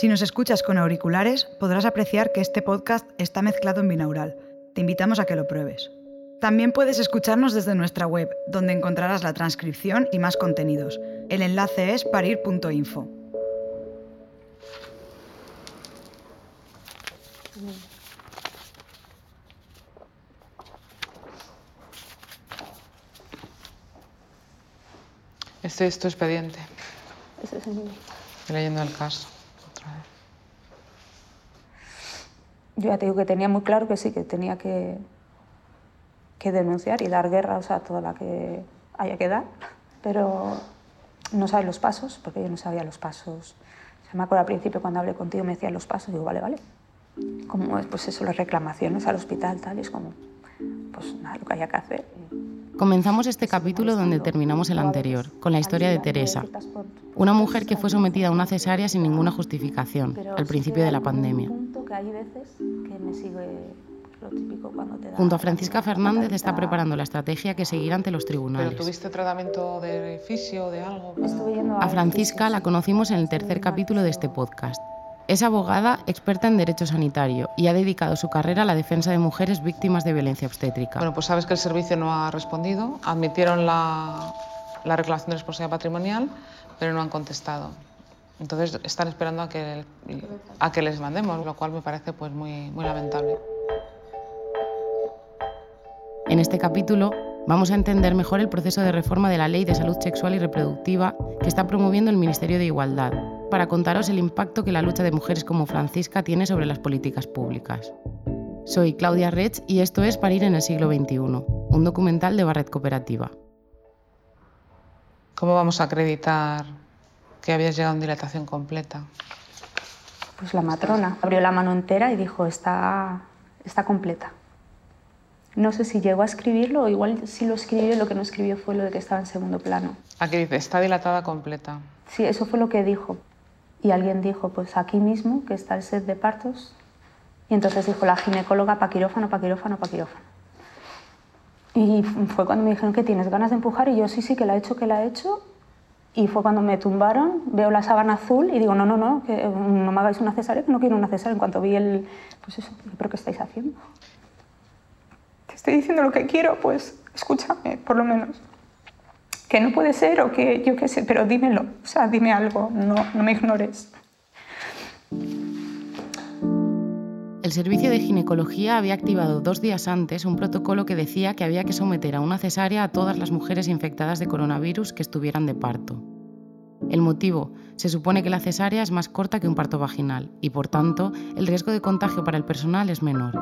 Si nos escuchas con auriculares, podrás apreciar que este podcast está mezclado en binaural. Te invitamos a que lo pruebes. También puedes escucharnos desde nuestra web, donde encontrarás la transcripción y más contenidos. El enlace es parir.info. Este es tu expediente. Ese es el mío. Estoy leyendo el caso. Otra vez. Yo ya te digo que tenía muy claro que sí, que tenía que, que denunciar y dar guerra o sea, toda la que haya que dar, pero no sabes los pasos, porque yo no sabía los pasos. O sea, me acuerdo al principio cuando hablé contigo me decían los pasos, digo, vale, vale. Como es pues eso, las reclamaciones al hospital, tal, y es como, pues nada, lo que haya que hacer. Comenzamos este capítulo donde terminamos el anterior, con la historia de Teresa, una mujer que fue sometida a una cesárea sin ninguna justificación al principio de la pandemia. Junto a Francisca Fernández está preparando la estrategia que seguirá ante los tribunales. ¿Pero tuviste tratamiento de fisio, de algo? A Francisca la conocimos en el tercer capítulo de este podcast. Es abogada experta en derecho sanitario y ha dedicado su carrera a la defensa de mujeres víctimas de violencia obstétrica. Bueno, pues sabes que el servicio no ha respondido. Admitieron la, la reclamación de responsabilidad patrimonial, pero no han contestado. Entonces están esperando a que, a que les mandemos, lo cual me parece pues muy, muy lamentable. En este capítulo vamos a entender mejor el proceso de reforma de la Ley de Salud Sexual y Reproductiva que está promoviendo el Ministerio de Igualdad para contaros el impacto que la lucha de mujeres como Francisca tiene sobre las políticas públicas. Soy Claudia Rech y esto es Parir en el siglo XXI, un documental de Barret Cooperativa. ¿Cómo vamos a acreditar que habías llegado en dilatación completa? Pues la matrona abrió la mano entera y dijo, está, está completa. No sé si llegó a escribirlo o igual si lo escribió, lo que no escribió fue lo de que estaba en segundo plano. Aquí dice, está dilatada completa. Sí, eso fue lo que dijo. Y alguien dijo, pues aquí mismo, que está el set de partos. Y entonces dijo la ginecóloga, pa quirófano, pa quirófano, pa quirófano. Y fue cuando me dijeron que tienes ganas de empujar y yo sí, sí, que la he hecho, que la he hecho. Y fue cuando me tumbaron, veo la sábana azul y digo, no, no, no, que no me hagáis una cesárea, que no quiero una cesárea. En cuanto vi el, pues eso, ¿pero qué estáis haciendo? Te estoy diciendo lo que quiero, pues escúchame, por lo menos. Que no puede ser o que yo qué sé, pero dímelo, o sea, dime algo, no, no me ignores. El Servicio de Ginecología había activado dos días antes un protocolo que decía que había que someter a una cesárea a todas las mujeres infectadas de coronavirus que estuvieran de parto. El motivo, se supone que la cesárea es más corta que un parto vaginal y por tanto el riesgo de contagio para el personal es menor.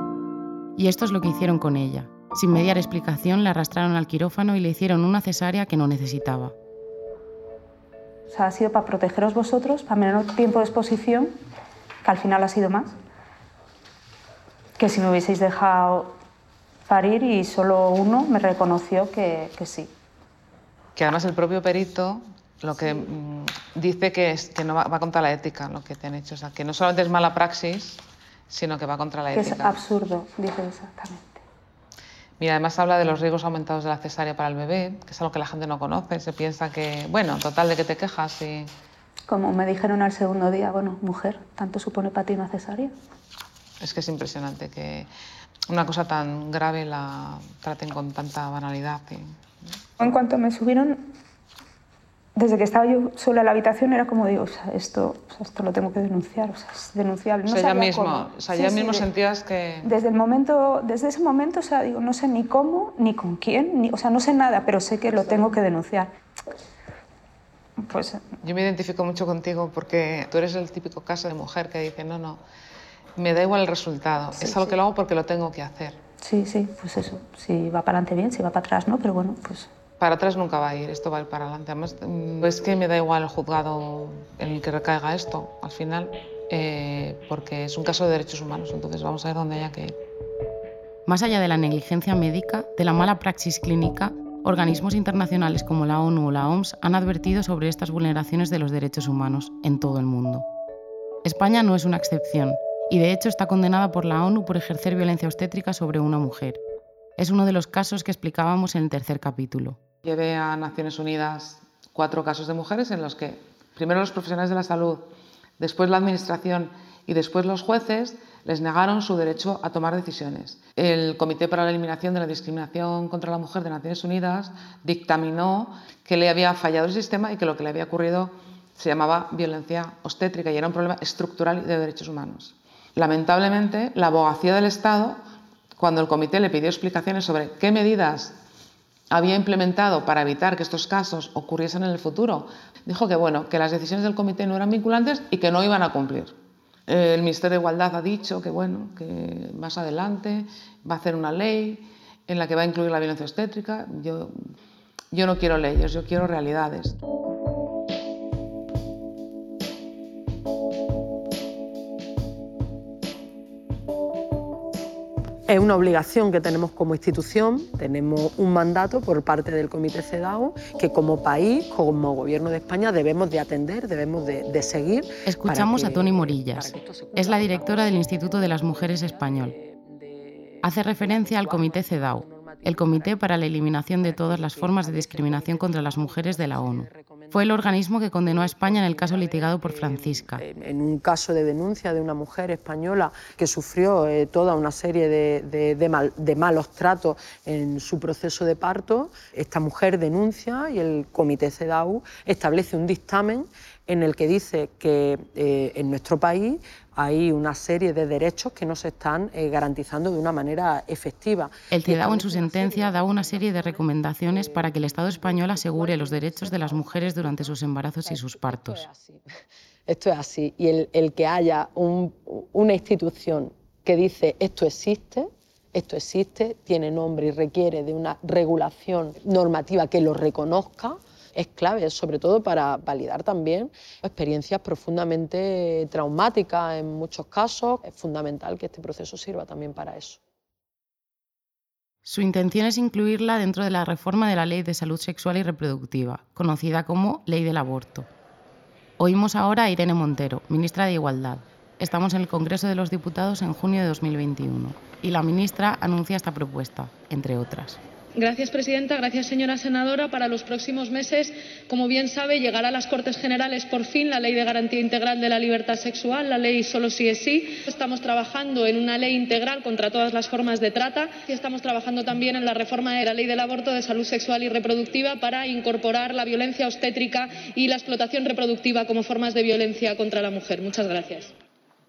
Y esto es lo que hicieron con ella. Sin mediar explicación la arrastraron al quirófano y le hicieron una cesárea que no necesitaba. O ha sido para protegeros vosotros, para menor tiempo de exposición, que al final ha sido más que si me hubieseis dejado parir y solo uno me reconoció que, que sí. Que además el propio perito lo que mm, dice que, es, que no va, va, contra la ética lo que te han hecho. O sea, que no solamente es mala praxis, sino que va contra la que ética. es absurdo, dice exactamente. Mira, además habla de los riesgos aumentados de la cesárea para el bebé, que es algo que la gente no conoce. Se piensa que, bueno, total, de que te quejas y... Como me dijeron al segundo día, bueno, mujer, ¿tanto supone para ti una cesárea? Es que es impresionante que una cosa tan grave la traten con tanta banalidad. Y... En cuanto me subieron, desde que estaba yo sola en la habitación, era como digo, o sea, esto, o sea, esto lo tengo que denunciar, o sea, es denunciable. No o sea, ya mismo, cómo. o sea, ya sí, mismo sentías que... Desde, el momento, desde ese momento, o sea, digo, no sé ni cómo, ni con quién, ni, o sea, no sé nada, pero sé que lo tengo que denunciar. Pues... Yo me identifico mucho contigo porque tú eres el típico caso de mujer que dice, no, no, me da igual el resultado, sí, es algo sí. que lo hago porque lo tengo que hacer. Sí, sí, pues eso. Si va para adelante bien, si va para atrás no, pero bueno, pues... Para atrás nunca va a ir, esto va a ir para adelante. Además, es que me da igual el juzgado en el que recaiga esto, al final, eh, porque es un caso de derechos humanos, entonces vamos a ver dónde haya que ir. Más allá de la negligencia médica, de la mala praxis clínica, organismos internacionales como la ONU o la OMS han advertido sobre estas vulneraciones de los derechos humanos en todo el mundo. España no es una excepción y de hecho está condenada por la ONU por ejercer violencia obstétrica sobre una mujer. Es uno de los casos que explicábamos en el tercer capítulo. Llevé a Naciones Unidas cuatro casos de mujeres en los que primero los profesionales de la salud Después la Administración y después los jueces les negaron su derecho a tomar decisiones. El Comité para la Eliminación de la Discriminación contra la Mujer de Naciones Unidas dictaminó que le había fallado el sistema y que lo que le había ocurrido se llamaba violencia obstétrica y era un problema estructural de derechos humanos. Lamentablemente, la abogacía del Estado, cuando el comité le pidió explicaciones sobre qué medidas había implementado para evitar que estos casos ocurriesen en el futuro, dijo que bueno, que las decisiones del comité no eran vinculantes y que no iban a cumplir. El Ministerio de Igualdad ha dicho que bueno, que más adelante va a hacer una ley en la que va a incluir la violencia obstétrica. Yo, yo no quiero leyes, yo quiero realidades. Es una obligación que tenemos como institución, tenemos un mandato por parte del Comité CEDAW que como país, como Gobierno de España debemos de atender, debemos de, seguir. Escuchamos a Toni Morillas, es la directora del Instituto de las Mujeres Español. Hace referencia al Comité CEDAW, el Comité para la Eliminación de todas las formas de discriminación contra las mujeres de la ONU. Fue el organismo que condenó a España en el caso litigado por Francisca. En un caso de denuncia de una mujer española que sufrió eh, toda una serie de, malos tratos en su proceso de parto, esta mujer denuncia y el Comité CEDAW establece un dictamen en el que dice que eh, en nuestro país hay una serie de derechos que no se están eh, garantizando de una manera efectiva. El CEDAW en su sentencia da una serie de recomendaciones para que el Estado español asegure los derechos de las mujeres durante sus embarazos y sus partos. Esto es así. Y el, que haya una institución que dice esto existe, esto existe, tiene nombre y requiere de una regulación normativa que lo reconozca, es clave, sobre todo para validar también experiencias profundamente traumáticas en muchos casos. Es fundamental que este proceso sirva también para eso. Su intención es incluirla dentro de la reforma de la Ley de Salud Sexual y Reproductiva, conocida como Ley del Aborto. Oímos ahora a Irene Montero, ministra de Igualdad. Estamos en el Congreso de los Diputados en junio de 2021 y la ministra anuncia esta propuesta, entre otras. Gracias, presidenta. Gracias, señora senadora. Para los próximos meses, como bien sabe, llegará a las Cortes Generales por fin la Ley de Garantía Integral de la Libertad Sexual, la ley Solo sí es sí. Estamos trabajando en una ley integral contra todas las formas de trata y estamos trabajando también en la reforma de la Ley del Aborto de Salud Sexual y Reproductiva para incorporar la violencia obstétrica y la explotación reproductiva como formas de violencia contra la mujer. Muchas gracias.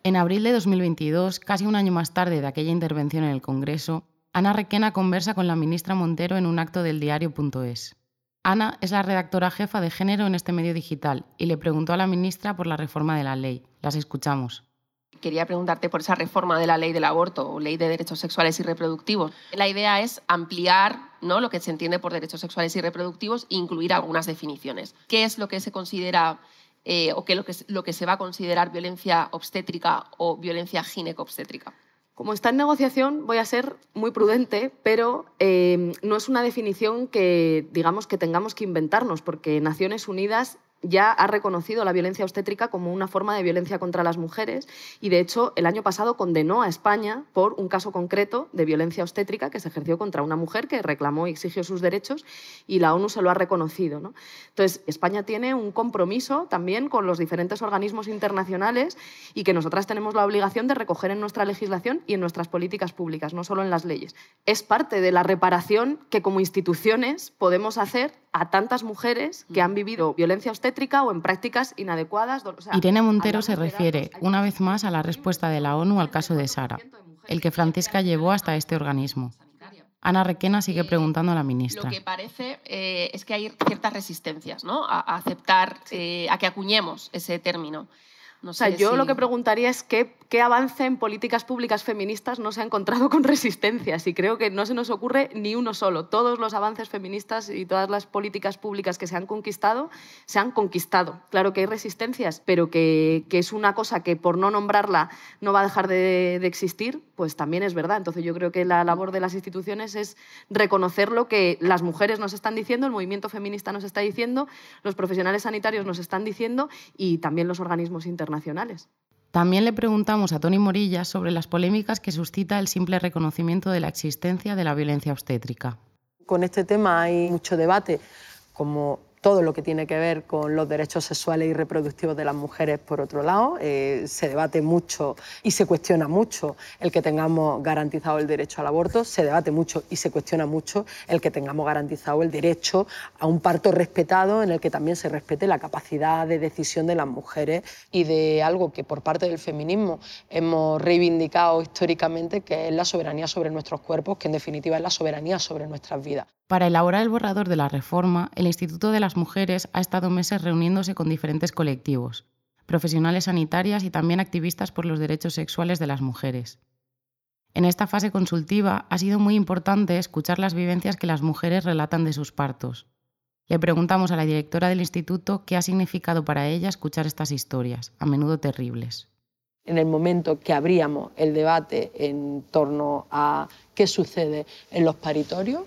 En abril de 2022, casi un año más tarde de aquella intervención en el Congreso, Ana Requena conversa con la ministra Montero en un acto del diario.es. Ana es la redactora jefa de género en este medio digital y le preguntó a la ministra por la reforma de la ley. Las escuchamos. Quería preguntarte por esa reforma de la ley del aborto o ley de derechos sexuales y reproductivos. La idea es ampliar ¿no? lo que se entiende por derechos sexuales y reproductivos e incluir algunas definiciones. ¿Qué es lo que se considera eh, o qué es lo que, lo que se va a considerar violencia obstétrica o violencia gineco-obstétrica? Como está en negociación, voy a ser muy prudente, pero eh, no es una definición que digamos que tengamos que inventarnos, porque Naciones Unidas ya ha reconocido la violencia obstétrica como una forma de violencia contra las mujeres y, de hecho, el año pasado condenó a España por un caso concreto de violencia obstétrica que se ejerció contra una mujer que reclamó y exigió sus derechos y la ONU se lo ha reconocido. ¿no? Entonces, España tiene un compromiso también con los diferentes organismos internacionales y que nosotras tenemos la obligación de recoger en nuestra legislación y en nuestras políticas públicas, no solo en las leyes. Es parte de la reparación que como instituciones podemos hacer a tantas mujeres que han vivido violencia obstétrica o en prácticas inadecuadas. Irene Montero se refiere una vez más a la respuesta de la ONU al caso de Sara, el que Francisca llevó hasta este organismo. Ana Requena sigue preguntando a la ministra. Lo que parece eh, es que hay ciertas resistencias ¿no? a, aceptar, eh, a que acuñemos ese término. No sé yo lo que preguntaría es qué, qué, avance en políticas públicas feministas no se ha encontrado con resistencias y creo que no se nos ocurre ni uno solo. Todos los avances feministas y todas las políticas públicas que se han conquistado, se han conquistado. Claro que hay resistencias, pero que, que es una cosa que por no nombrarla no va a dejar de, de, existir, pues también es verdad. Entonces yo creo que la labor de las instituciones es reconocer lo que las mujeres nos están diciendo, el movimiento feminista nos está diciendo, los profesionales sanitarios nos están diciendo y también los organismos internacionales también le preguntamos a Tony Morillas sobre las polémicas que suscita el simple reconocimiento de la existencia de la violencia obstétrica. Con este tema hay mucho debate, como todo lo que tiene que ver con los derechos sexuales y reproductivos de las mujeres, por otro lado. Eh, se debate mucho y se cuestiona mucho el que tengamos garantizado el derecho al aborto, se debate mucho y se cuestiona mucho el que tengamos garantizado el derecho a un parto respetado en el que también se respete la capacidad de decisión de las mujeres y de algo que por parte del feminismo hemos reivindicado históricamente, que es la soberanía sobre nuestros cuerpos, que en definitiva es la soberanía sobre nuestras vidas. Para elaborar el borrador de la reforma, el Instituto de las Mujeres ha estado meses reuniéndose con diferentes colectivos, profesionales sanitarias y también activistas por los derechos sexuales de las mujeres. En esta fase consultiva ha sido muy importante escuchar las vivencias que las mujeres relatan de sus partos. Le preguntamos a la directora del instituto qué ha significado para ella escuchar estas historias, a menudo terribles. En el momento que abríamos el debate en torno a qué sucede en los paritorios,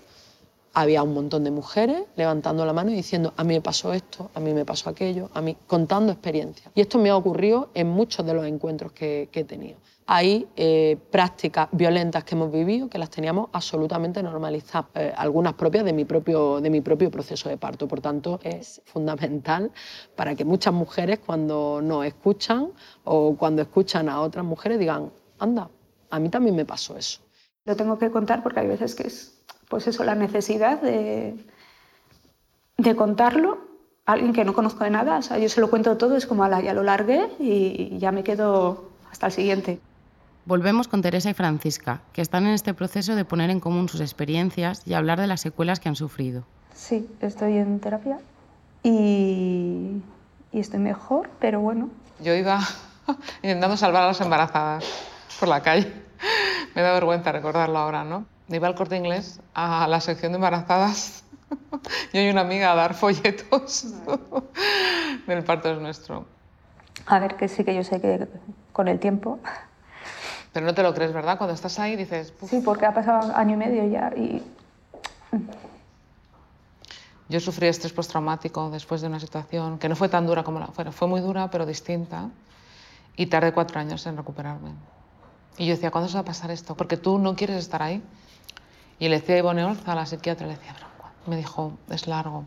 había un montón de mujeres levantando la mano y diciendo, a mí me pasó esto, a mí me pasó aquello, a mí, contando experiencias. Y esto me ha ocurrido en muchos de los encuentros que, he tenido. Hay eh, prácticas violentas que hemos vivido que las teníamos absolutamente normalizadas, eh, algunas propias de mi, propio, de mi propio proceso de parto. Por tanto, es fundamental para que muchas mujeres cuando nos escuchan o cuando escuchan a otras mujeres digan, anda, a mí también me pasó eso. Lo tengo que contar porque hay veces que es pues eso, la necesidad de, de contarlo a alguien que no conozco de nada. O sea, yo se lo cuento todo, es como, ala, ya lo largué y ya me quedo hasta el siguiente. Volvemos con Teresa y Francisca, que están en este proceso de poner en común sus experiencias y hablar de las secuelas que han sufrido. Sí, estoy en terapia y, y estoy mejor, pero bueno. Yo iba intentando salvar a las embarazadas por la calle. Me da vergüenza recordarlo ahora, ¿no? Iba al corte inglés a la sección de embarazadas. Yo y una amiga a dar folletos del parto es nuestro. A ver, que sí que yo sé que con el tiempo. Pero no te lo crees, ¿verdad? Cuando estás ahí dices. Sí, porque ha pasado año y medio ya y. Yo sufrí estrés postraumático después de una situación que no fue tan dura como la fuera. Fue muy dura, pero distinta. Y tardé cuatro años en recuperarme. Y yo decía, ¿cuándo se va a pasar esto? Porque tú no quieres estar ahí. Y le decía a Ivone Olza, a la psiquiatra, le decía, me dijo, es largo.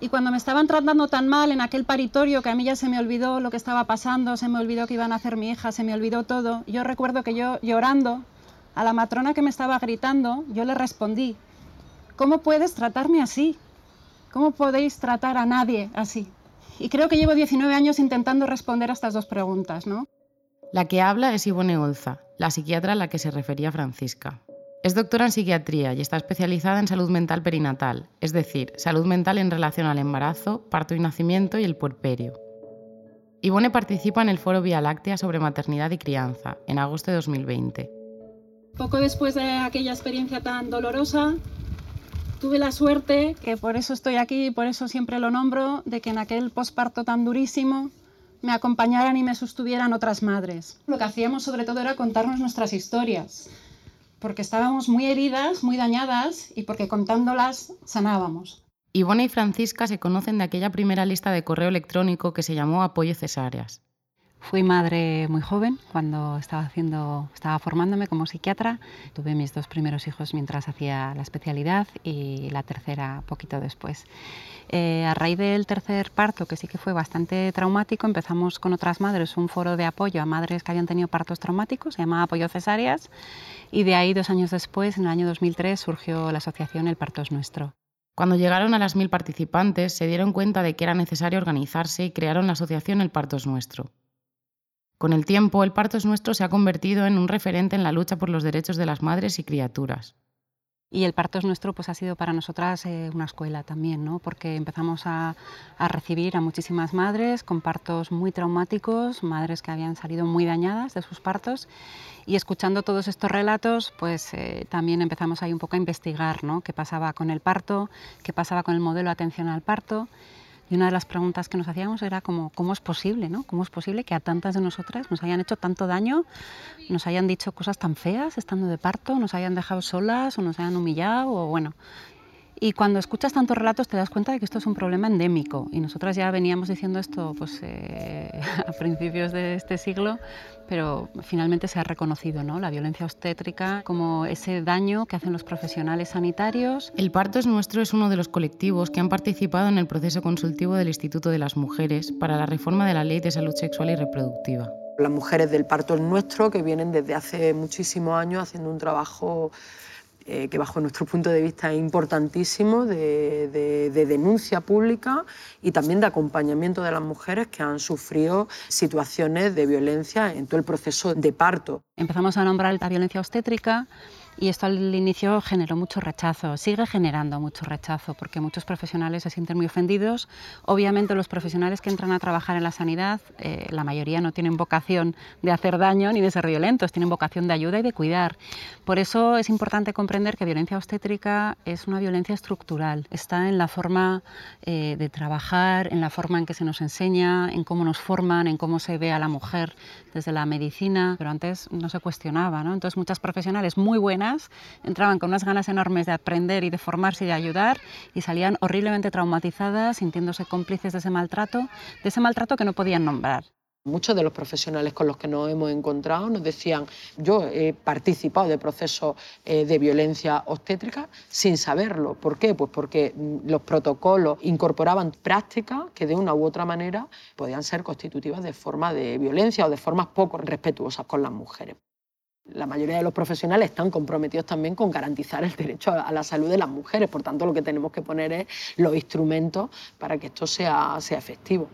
Y cuando me estaban tratando tan mal en aquel paritorio que a mí ya se me olvidó lo que estaba pasando, se me olvidó que iban a hacer mi hija, se me olvidó todo, yo recuerdo que yo llorando a la matrona que me estaba gritando, yo le respondí, ¿cómo puedes tratarme así? ¿Cómo podéis tratar a nadie así? Y creo que llevo 19 años intentando responder a estas dos preguntas, ¿no? La que habla es Ivone Olza, la psiquiatra a la que se refería Francisca. Es doctora en psiquiatría y está especializada en salud mental perinatal, es decir, salud mental en relación al embarazo, parto y nacimiento y el puerperio. Ivone participa en el foro Vía Láctea sobre maternidad y crianza, en agosto de 2020. Poco después de aquella experiencia tan dolorosa, tuve la suerte, que por eso estoy aquí y por eso siempre lo nombro, de que en aquel posparto tan durísimo me acompañaran y me sostuvieran otras madres. Lo que hacíamos sobre todo era contarnos nuestras historias porque estábamos muy heridas, muy dañadas y porque contándolas sanábamos. Ivone y Francisca se conocen de aquella primera lista de correo electrónico que se llamó Apoyo Cesáreas. Fui madre muy joven cuando estaba haciendo, estaba formándome como psiquiatra. Tuve mis dos primeros hijos mientras hacía la especialidad y la tercera poquito después. Eh, a raíz del tercer parto, que sí que fue bastante traumático, empezamos con otras madres un foro de apoyo a madres que habían tenido partos traumáticos, se llamaba Apoyo Cesáreas, y de ahí dos años después, en el año 2003, surgió la asociación El Parto es Nuestro. Cuando llegaron a las mil participantes, se dieron cuenta de que era necesario organizarse y crearon la asociación El Parto es Nuestro. Con el tiempo, el parto es nuestro se ha convertido en un referente en la lucha por los derechos de las madres y criaturas. Y el parto es nuestro pues ha sido para nosotras eh, una escuela también, ¿no? porque empezamos a, recibir a muchísimas madres con partos muy traumáticos, madres que habían salido muy dañadas de sus partos y escuchando todos estos relatos pues eh, también empezamos ahí un poco a investigar ¿no? qué pasaba con el parto, qué pasaba con el modelo de atención al parto y una de las preguntas que nos hacíamos era como, ¿cómo es posible? ¿no? ¿Cómo es posible que a tantas de nosotras nos hayan hecho tanto daño, nos hayan dicho cosas tan feas estando de parto, nos hayan dejado solas o nos hayan humillado? O bueno. Y cuando escuchas tantos relatos te das cuenta de que esto es un problema endémico. Y nosotras ya veníamos diciendo esto pues, eh, a principios de este siglo, pero finalmente se ha reconocido ¿no? la violencia obstétrica como ese daño que hacen los profesionales sanitarios. El Parto es Nuestro es uno de los colectivos que han participado en el proceso consultivo del Instituto de las Mujeres para la reforma de la Ley de Salud Sexual y Reproductiva. Las mujeres del Parto es Nuestro, que vienen desde hace muchísimos años haciendo un trabajo eh, que bajo nuestro punto de vista es importantísimo de, de, denuncia pública y también de acompañamiento de las mujeres que han sufrido situaciones de violencia en todo el proceso de parto. Empezamos a nombrar la violencia obstétrica y esto al inicio generó mucho rechazo, sigue generando mucho rechazo porque muchos profesionales se sienten muy ofendidos. Obviamente los profesionales que entran a trabajar en la sanidad, eh, la mayoría no tienen vocación de hacer daño ni de ser violentos, tienen vocación de ayuda y de cuidar. Por eso es importante comprender que violencia obstétrica es una violencia estructural, está en la forma eh, de trabajar, en la forma en que se nos enseña, en cómo nos forman, en cómo se ve a la mujer desde la medicina, pero antes no se cuestionaba. ¿no? Entonces muchas profesionales muy buenas entraban con unas ganas enormes de aprender y de formarse y de ayudar y salían horriblemente traumatizadas, sintiéndose cómplices de ese maltrato, de ese maltrato que no podían nombrar. Muchos de los profesionales con los que nos hemos encontrado nos decían, yo he participado de procesos eh, de violencia obstétrica sin saberlo. ¿Por qué? Pues porque mm, los protocolos incorporaban prácticas que de una u otra manera podían ser constitutivas de forma de violencia o de formas poco respetuosas con las mujeres la mayoría de los profesionales están comprometidos también con garantizar el derecho a la salud de las mujeres. Por tanto, lo que tenemos que poner es los instrumentos para que esto sea, sea efectivo.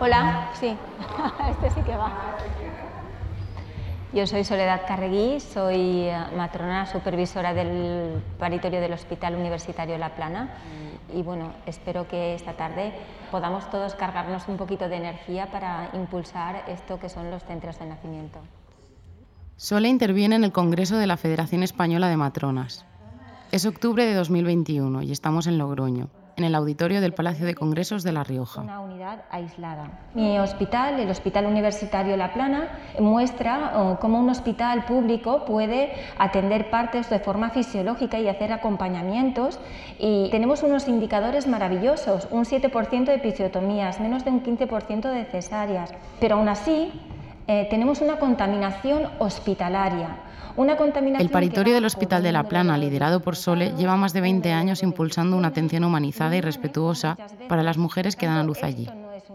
Hola, sí, Yo soy Soledad Carreguí, soy eh, matrona supervisora del paritorio del Hospital Universitario La Plana y bueno, espero que esta tarde podamos todos cargarnos un poquito de energía para impulsar esto que son los centros de nacimiento. Sole interviene en el Congreso de la Federación Española de Matronas. Es octubre de 2021 y estamos en Logroño en el auditorio del Palacio de Congresos de La Rioja. Una unidad aislada. Mi hospital, el Hospital Universitario La Plana, muestra oh, cómo un hospital público puede atender partes de forma fisiológica y hacer acompañamientos. Y tenemos unos indicadores maravillosos, un 7% de episiotomías, menos de un 15% de cesáreas. Pero aún así, eh, tenemos una contaminación hospitalaria el paritorio del Hospital de La Plana, liderado por Sole, lleva más de 20 años impulsando una atención humanizada y respetuosa para las mujeres que dan a luz allí.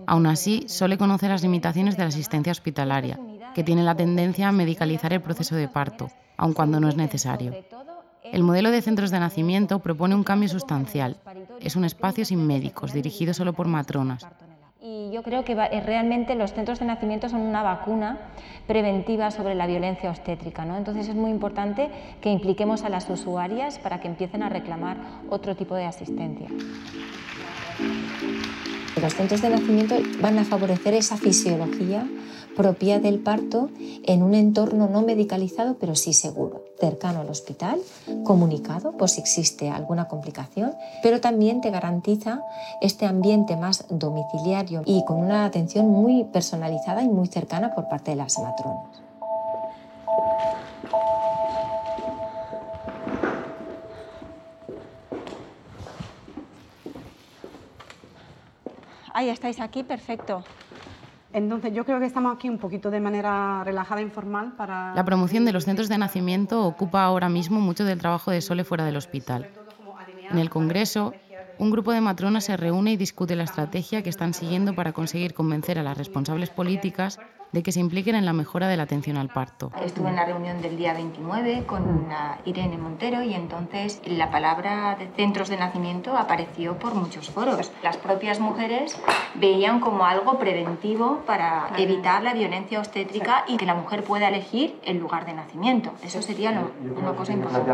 Aún así, Sole conoce las limitaciones de la asistencia hospitalaria, que tiene la tendencia a medicalizar el proceso de parto, aun cuando no es necesario. El modelo de centros de nacimiento propone un cambio sustancial. Es un espacio sin médicos, dirigido solo por matronas, y yo creo que eh, realmente los centros de nacimiento son una vacuna preventiva sobre la violencia obstétrica. ¿no? Entonces es muy importante que impliquemos a las usuarias para que empiecen a reclamar otro tipo de asistencia. Los centros de nacimiento van a favorecer esa fisiología propia del parto en un entorno no medicalizado, pero sí seguro, cercano al hospital, comunicado por si existe alguna complicación, pero también te garantiza este ambiente más domiciliario y con una atención muy personalizada y muy cercana por parte de las matronas. Ahí estáis aquí, perfecto. Entonces, yo creo que estamos aquí un poquito de manera relajada, informal, para... La promoción de los centros de nacimiento ocupa ahora mismo mucho del trabajo de Sole fuera del hospital. En el Congreso, un grupo de matronas se reúne y discute la estrategia que están siguiendo para conseguir convencer a las responsables políticas de que se impliquen en la mejora de la atención al parto. Estuve en la reunión del día 29 con Irene Montero y entonces la palabra de centros de nacimiento apareció por muchos foros. Las propias mujeres veían como algo preventivo para evitar la violencia obstétrica y que la mujer pueda elegir el lugar de nacimiento. Eso sería una cosa importante.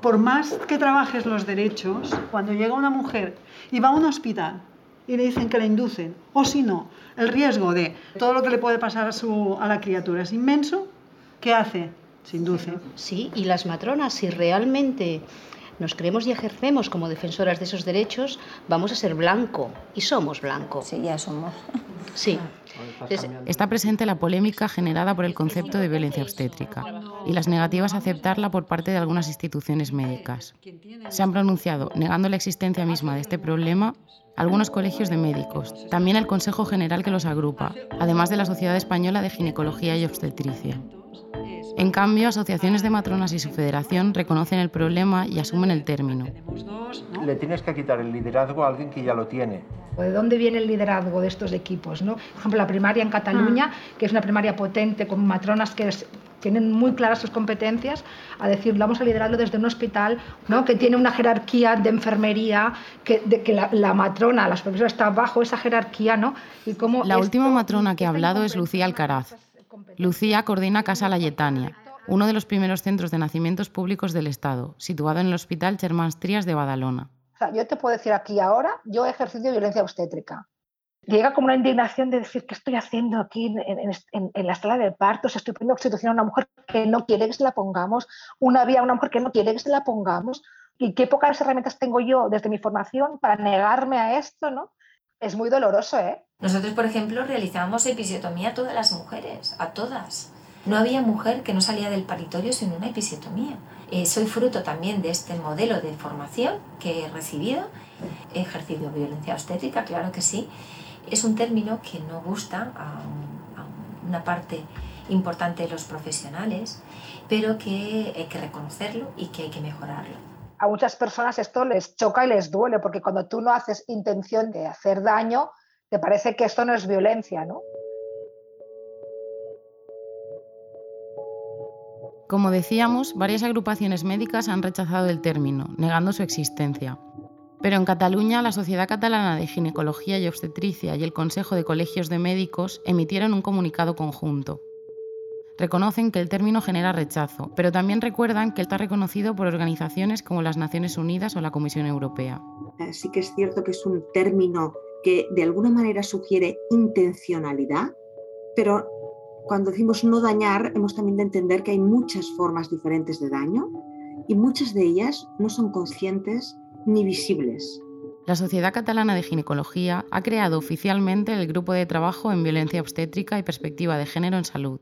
Por más que trabajes los derechos, cuando llega una mujer y va a un hospital y le dicen que la inducen, o si no, el riesgo de todo lo que le puede pasar a, su, a la criatura es inmenso, ¿qué hace? se induce. Sí, y las matronas, si realmente nos creemos y ejercemos como defensoras de esos derechos, vamos a ser blanco. Y somos blanco. Sí, ya somos. Sí. Está presente la polémica generada por el concepto de violencia obstétrica y las negativas a aceptarla por parte de algunas instituciones médicas. Se han pronunciado negando la existencia misma de este problema algunos colegios de médicos, también el Consejo General que los agrupa, además de la Sociedad Española de Ginecología y Obstetricia. En cambio, asociaciones de matronas y su federación reconocen el problema y asumen el término. Le tienes que quitar el liderazgo a alguien que ya lo tiene. ¿De dónde viene el liderazgo de estos equipos? ¿no? Por ejemplo, la primaria en Cataluña, que es una primaria potente con matronas que tienen muy claras sus competencias, a decir, vamos a liderarlo desde un hospital ¿no? que tiene una jerarquía de enfermería, que, de que la, matrona, la supervisora está bajo esa jerarquía. ¿no? Y cómo la última matrona que ha hablado es Lucía Alcaraz. Lucía coordina Casa Layetania, uno de los primeros centros de nacimientos públicos del Estado, situado en el Hospital Germans Trias de Badalona. yo te puedo decir aquí ahora, yo he ejercido violencia obstétrica. Llega como una indignación de decir, ¿qué estoy haciendo aquí en, la sala de partos? Estoy poniendo oxitocina a una mujer que no quiere que se la pongamos, una vía a una mujer que no quiere que se la pongamos. Y qué pocas herramientas tengo yo desde mi formación para negarme a esto, ¿no? Es muy doloroso, ¿eh? Nosotros, por ejemplo, realizábamos episiotomía a todas las mujeres, a todas. No había mujer que no salía del paritorio sin una episiotomía. Eh, soy fruto también de este modelo de formación que he recibido. He ejercido violencia obstétrica, claro que sí. Es un término que no gusta a, una parte importante de los profesionales, pero que hay que reconocerlo y que hay que mejorarlo. A muchas personas esto les choca y les duele, porque cuando tú no haces intención de hacer daño, te parece que esto no es violencia, ¿no? Como decíamos, varias agrupaciones médicas han rechazado el término, negando su existencia. Pero en Cataluña, la Sociedad Catalana de Ginecología y Obstetricia y el Consejo de Colegios de Médicos emitieron un comunicado conjunto. Reconocen que el término genera rechazo, pero también recuerdan que está reconocido por organizaciones como las Naciones Unidas o la Comisión Europea. Sí que es cierto que es un término que de alguna manera sugiere intencionalidad, pero cuando decimos no dañar, hemos también de entender que hay muchas formas diferentes de daño y muchas de ellas no son conscientes ni visibles. La Sociedad Catalana de Ginecología ha creado oficialmente el Grupo de Trabajo en Violencia Obstétrica y Perspectiva de Género en Salud.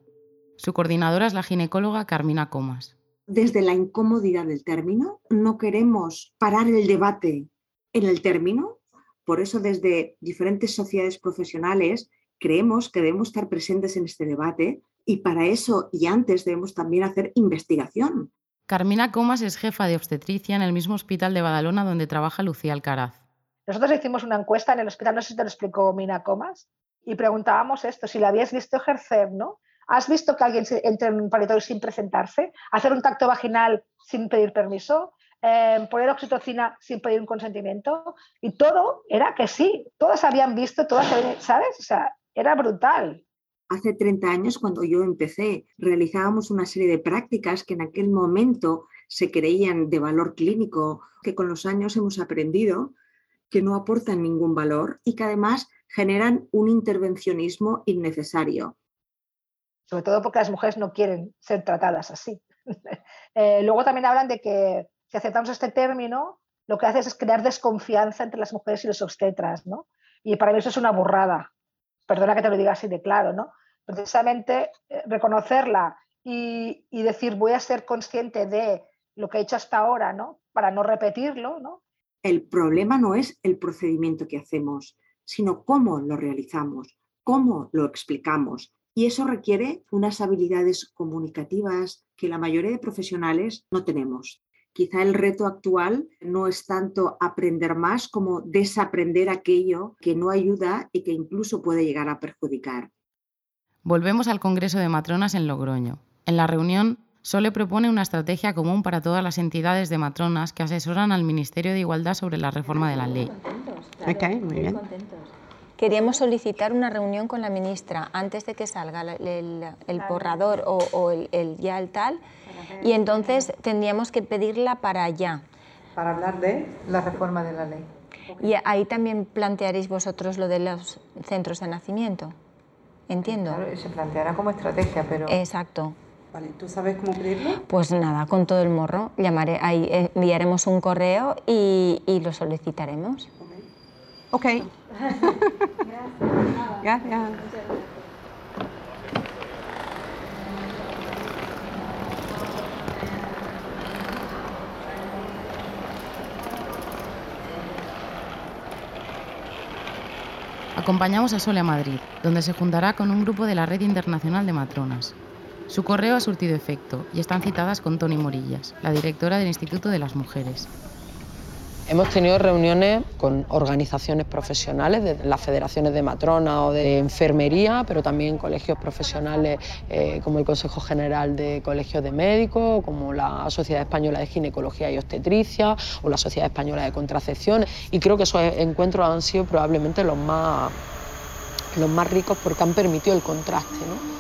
Su coordinadora es la ginecóloga Carmina Comas. Desde la incomodidad del término, no queremos parar el debate en el término. Por eso, desde diferentes sociedades profesionales, creemos que debemos estar presentes en este debate y para eso y antes debemos también hacer investigación. Carmina Comas es jefa de obstetricia en el mismo hospital de Badalona donde trabaja Lucía Alcaraz. Nosotros hicimos una encuesta en el hospital, no sé si te lo explicó Mina Comas, y preguntábamos esto, si la habías visto ejercer, ¿no? ¿Has visto que alguien entre en un paritorio sin presentarse? ¿Hacer un tacto vaginal sin pedir permiso? Eh, poner oxitocina sin pedir un consentimiento? Y todo era que sí, todas habían visto, todas, ¿sabes? O sea, era brutal. Hace 30 años, cuando yo empecé, realizábamos una serie de prácticas que en aquel momento se creían de valor clínico, que con los años hemos aprendido que no aportan ningún valor y que además generan un intervencionismo innecesario. Sobre todo porque las mujeres no quieren ser tratadas así. Eh, luego también hablan de que si aceptamos este término, lo que hace es crear desconfianza entre las mujeres y los obstetras, ¿no? Y para mí eso es una burrada perdona que te lo diga así de claro, ¿no? Precisamente eh, reconocerla y, decir voy a ser consciente de lo que he hecho hasta ahora, ¿no? Para no repetirlo, ¿no? El problema no es el procedimiento que hacemos, sino cómo lo realizamos, cómo lo explicamos. Y eso requiere unas habilidades comunicativas que la mayoría de profesionales no tenemos. Quizá el reto actual no es tanto aprender más como desaprender aquello que no ayuda y que incluso puede llegar a perjudicar. Volvemos al Congreso de Matronas en Logroño. En la reunión, Sole propone una estrategia común para todas las entidades de matronas que asesoran al Ministerio de Igualdad sobre la reforma de la ley. muy bien. Queríamos solicitar una reunión con la ministra antes de que salga el, borrador o, el, ya el tal y entonces tendríamos que pedirla para allá. Para hablar de la reforma de la ley. Y ahí también plantearéis vosotros lo de los centros de nacimiento. Entiendo. se planteará como estrategia, pero... Exacto. Vale, ¿tú sabes cómo pedirlo? Pues nada, con todo el morro. Llamaré, ahí enviaremos un correo y, y lo solicitaremos. Ok. Gracias. Acompañamos a Sole a Madrid, donde se juntará con un grupo de la Red Internacional de Matronas. Su correo ha surtido efecto y están citadas con Toni Morillas, la directora del Instituto de las Mujeres. Hemos tenido reuniones con organizaciones profesionales, de las federaciones de matrona o de enfermería, pero también colegios profesionales eh, como el Consejo General de Colegios de Médicos, como la Sociedad Española de Ginecología y Obstetricia o la Sociedad Española de Contracepción. Y creo que esos encuentros han sido probablemente los más, los más ricos porque han permitido el contraste. ¿no?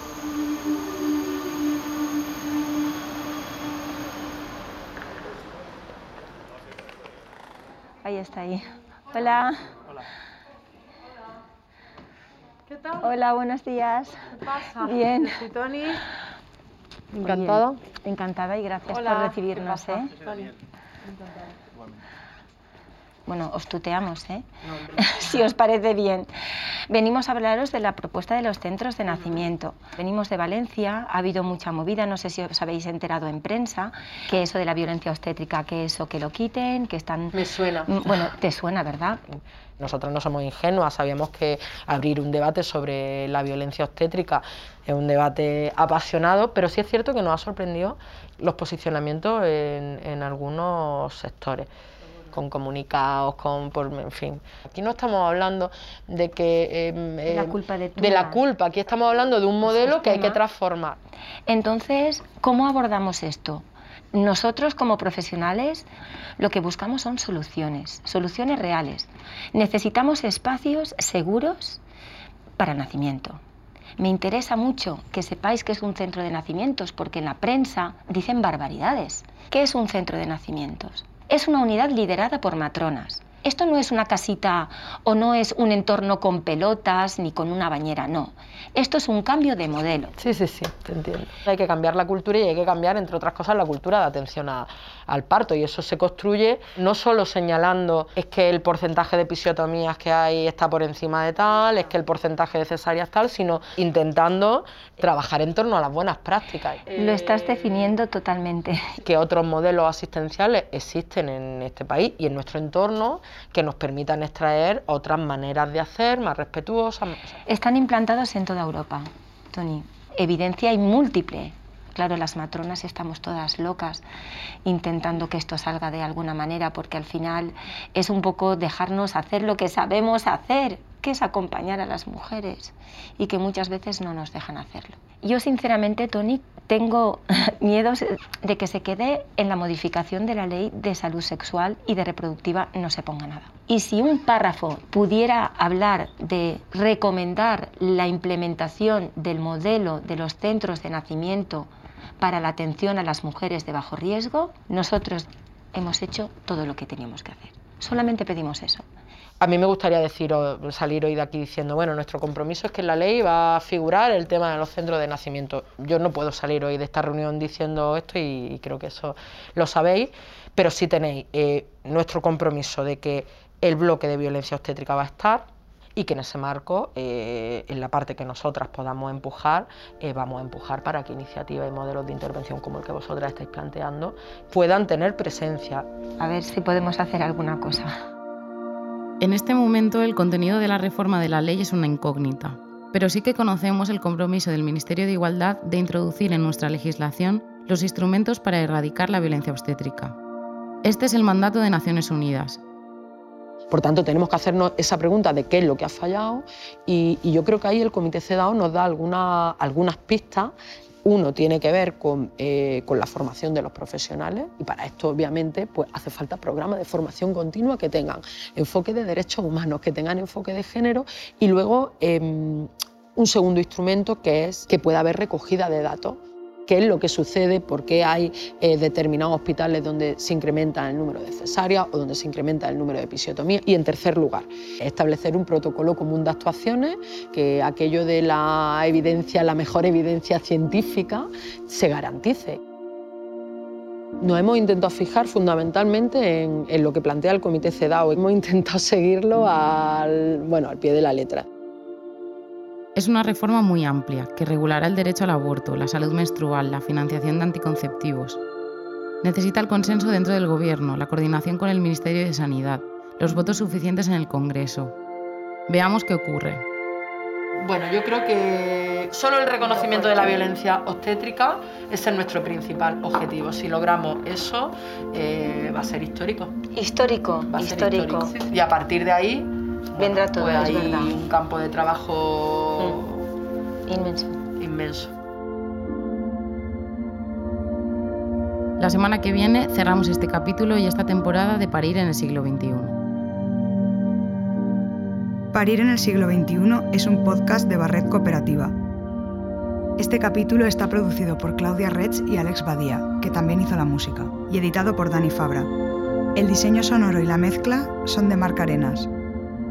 Ahí está ahí. Hola. ¿Qué tal? Hola, buenos días. ¿Qué pasa? Bien. Soy Tony. Encantada. Encantada y gracias Hola, por recibirnos. ¿qué pasa? ¿eh? Tony. Bueno, os tuteamos, ¿eh? si os parece bien. Venimos a hablaros de la propuesta de los centros de nacimiento. Venimos de Valencia, ha habido mucha movida, no sé si os habéis enterado en prensa, que eso de la violencia obstétrica, que eso que lo quiten, que están... Me suena. Mm, Bueno, te suena, ¿verdad? Nosotras no somos ingenuas, sabíamos que abrir un debate sobre la violencia obstétrica es un debate apasionado, pero sí es cierto que nos ha sorprendido los posicionamientos en, en algunos sectores con comunicados, con, por, en fin. Aquí no estamos hablando de que... eh, la eh, culpa de de la culpa, aquí estamos hablando de un modelo que hay que transformar. Entonces, ¿cómo abordamos esto? Nosotros como profesionales lo que buscamos son soluciones, soluciones reales. Necesitamos espacios seguros para nacimiento. Me interesa mucho que sepáis que es un centro de nacimientos porque en la prensa dicen barbaridades. ¿Qué es un centro de nacimientos? Es una unidad liderada por matronas. Esto no es una casita o no es un entorno con pelotas ni con una bañera, no. Esto es un cambio de modelo. Sí, sí, sí, te entiendo. Hay que cambiar la cultura y hay que cambiar, entre otras cosas, la cultura de atención a- al parto. Y eso se construye no solo señalando es que el porcentaje de episiotomías que hay está por encima de tal, es que el porcentaje de cesáreas tal, sino intentando trabajar en torno a las buenas prácticas. Lo estás definiendo totalmente. Que otros modelos asistenciales existen en este país y en nuestro entorno que nos permitan extraer otras maneras de hacer más respetuosas. Están implantados en toda Europa, Tony. Evidencia hay múltiple. Claro, las matronas estamos todas locas intentando que esto salga de alguna manera porque al final es un poco dejarnos hacer lo que sabemos hacer, que es acompañar a las mujeres y que muchas veces no nos dejan hacerlo. Yo sinceramente, Tony, tengo miedos de que se quede en la modificación de la ley de salud sexual y de reproductiva no se ponga nada. Y si un párrafo pudiera hablar de recomendar la implementación del modelo de los centros de nacimiento para la atención a las mujeres de bajo riesgo, nosotros hemos hecho todo lo que teníamos que hacer. Solamente pedimos eso. A mí me gustaría decir, salir hoy de aquí diciendo, bueno, nuestro compromiso es que en la ley va a figurar el tema de los centros de nacimiento. Yo no puedo salir hoy de esta reunión diciendo esto y, creo que eso lo sabéis, pero sí tenéis eh, nuestro compromiso de que el bloque de violencia obstétrica va a estar y que en ese marco, eh, en la parte que nosotras podamos empujar, eh, vamos a empujar para que iniciativas y modelos de intervención como el que vosotras estáis planteando puedan tener presencia. A ver si podemos hacer alguna cosa. En este momento el contenido de la reforma de la ley es una incógnita, pero sí que conocemos el compromiso del Ministerio de Igualdad de introducir en nuestra legislación los instrumentos para erradicar la violencia obstétrica. Este es el mandato de Naciones Unidas. Por tanto, tenemos que hacernos esa pregunta de qué es lo que ha fallado y, yo creo que ahí el Comité CEDAW nos da alguna- algunas pistas uno tiene que ver con, eh, con la formación de los profesionales y para esto obviamente pues, hace falta programas de formación continua que tengan enfoque de derechos humanos, que tengan enfoque de género y luego em, un segundo instrumento que es que pueda haber recogida de datos. Qué es lo que sucede, por qué hay eh, determinados hospitales donde se incrementa el número de cesáreas o donde se incrementa el número de episiotomías. Y en tercer lugar, establecer un protocolo común de actuaciones, que aquello de la evidencia, la mejor evidencia científica, se garantice. Nos hemos intentado fijar fundamentalmente en, lo que plantea el Comité CEDAW. Hemos intentado seguirlo bueno, al pie de la letra. Es una reforma muy amplia que regulará el derecho al aborto, la salud menstrual, la financiación de anticonceptivos. Necesita el consenso dentro del Gobierno, la coordinación con el Ministerio de Sanidad, los votos suficientes en el Congreso. Veamos qué ocurre. Bueno, yo creo que solo el reconocimiento de la violencia obstétrica es nuestro principal objetivo. Si logramos eso, eh, va a ser histórico. Histórico, va a ser histórico. Y a partir de ahí vendrá todo. Pues hay un campo de trabajo. Inmenso. Inmenso. La semana que viene cerramos este capítulo y esta temporada de Parir en el siglo XXI. Parir en el siglo XXI es un podcast de Barret Cooperativa. Este capítulo está producido por Claudia Retz y Alex Badía, que también hizo la música, y editado por Dani Fabra. El diseño sonoro y la mezcla son de Marc Arenas.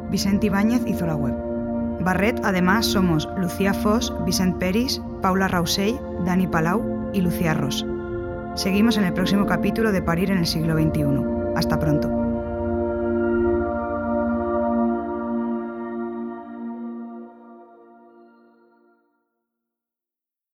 Vicente Ibáñez hizo la web. Barret, además, somos Lucía Foss, Vicente Peris, Paula Rausell, Dani Palau y Lucía Ross. Seguimos en el próximo capítulo de Parir en el siglo XXI. Hasta pronto.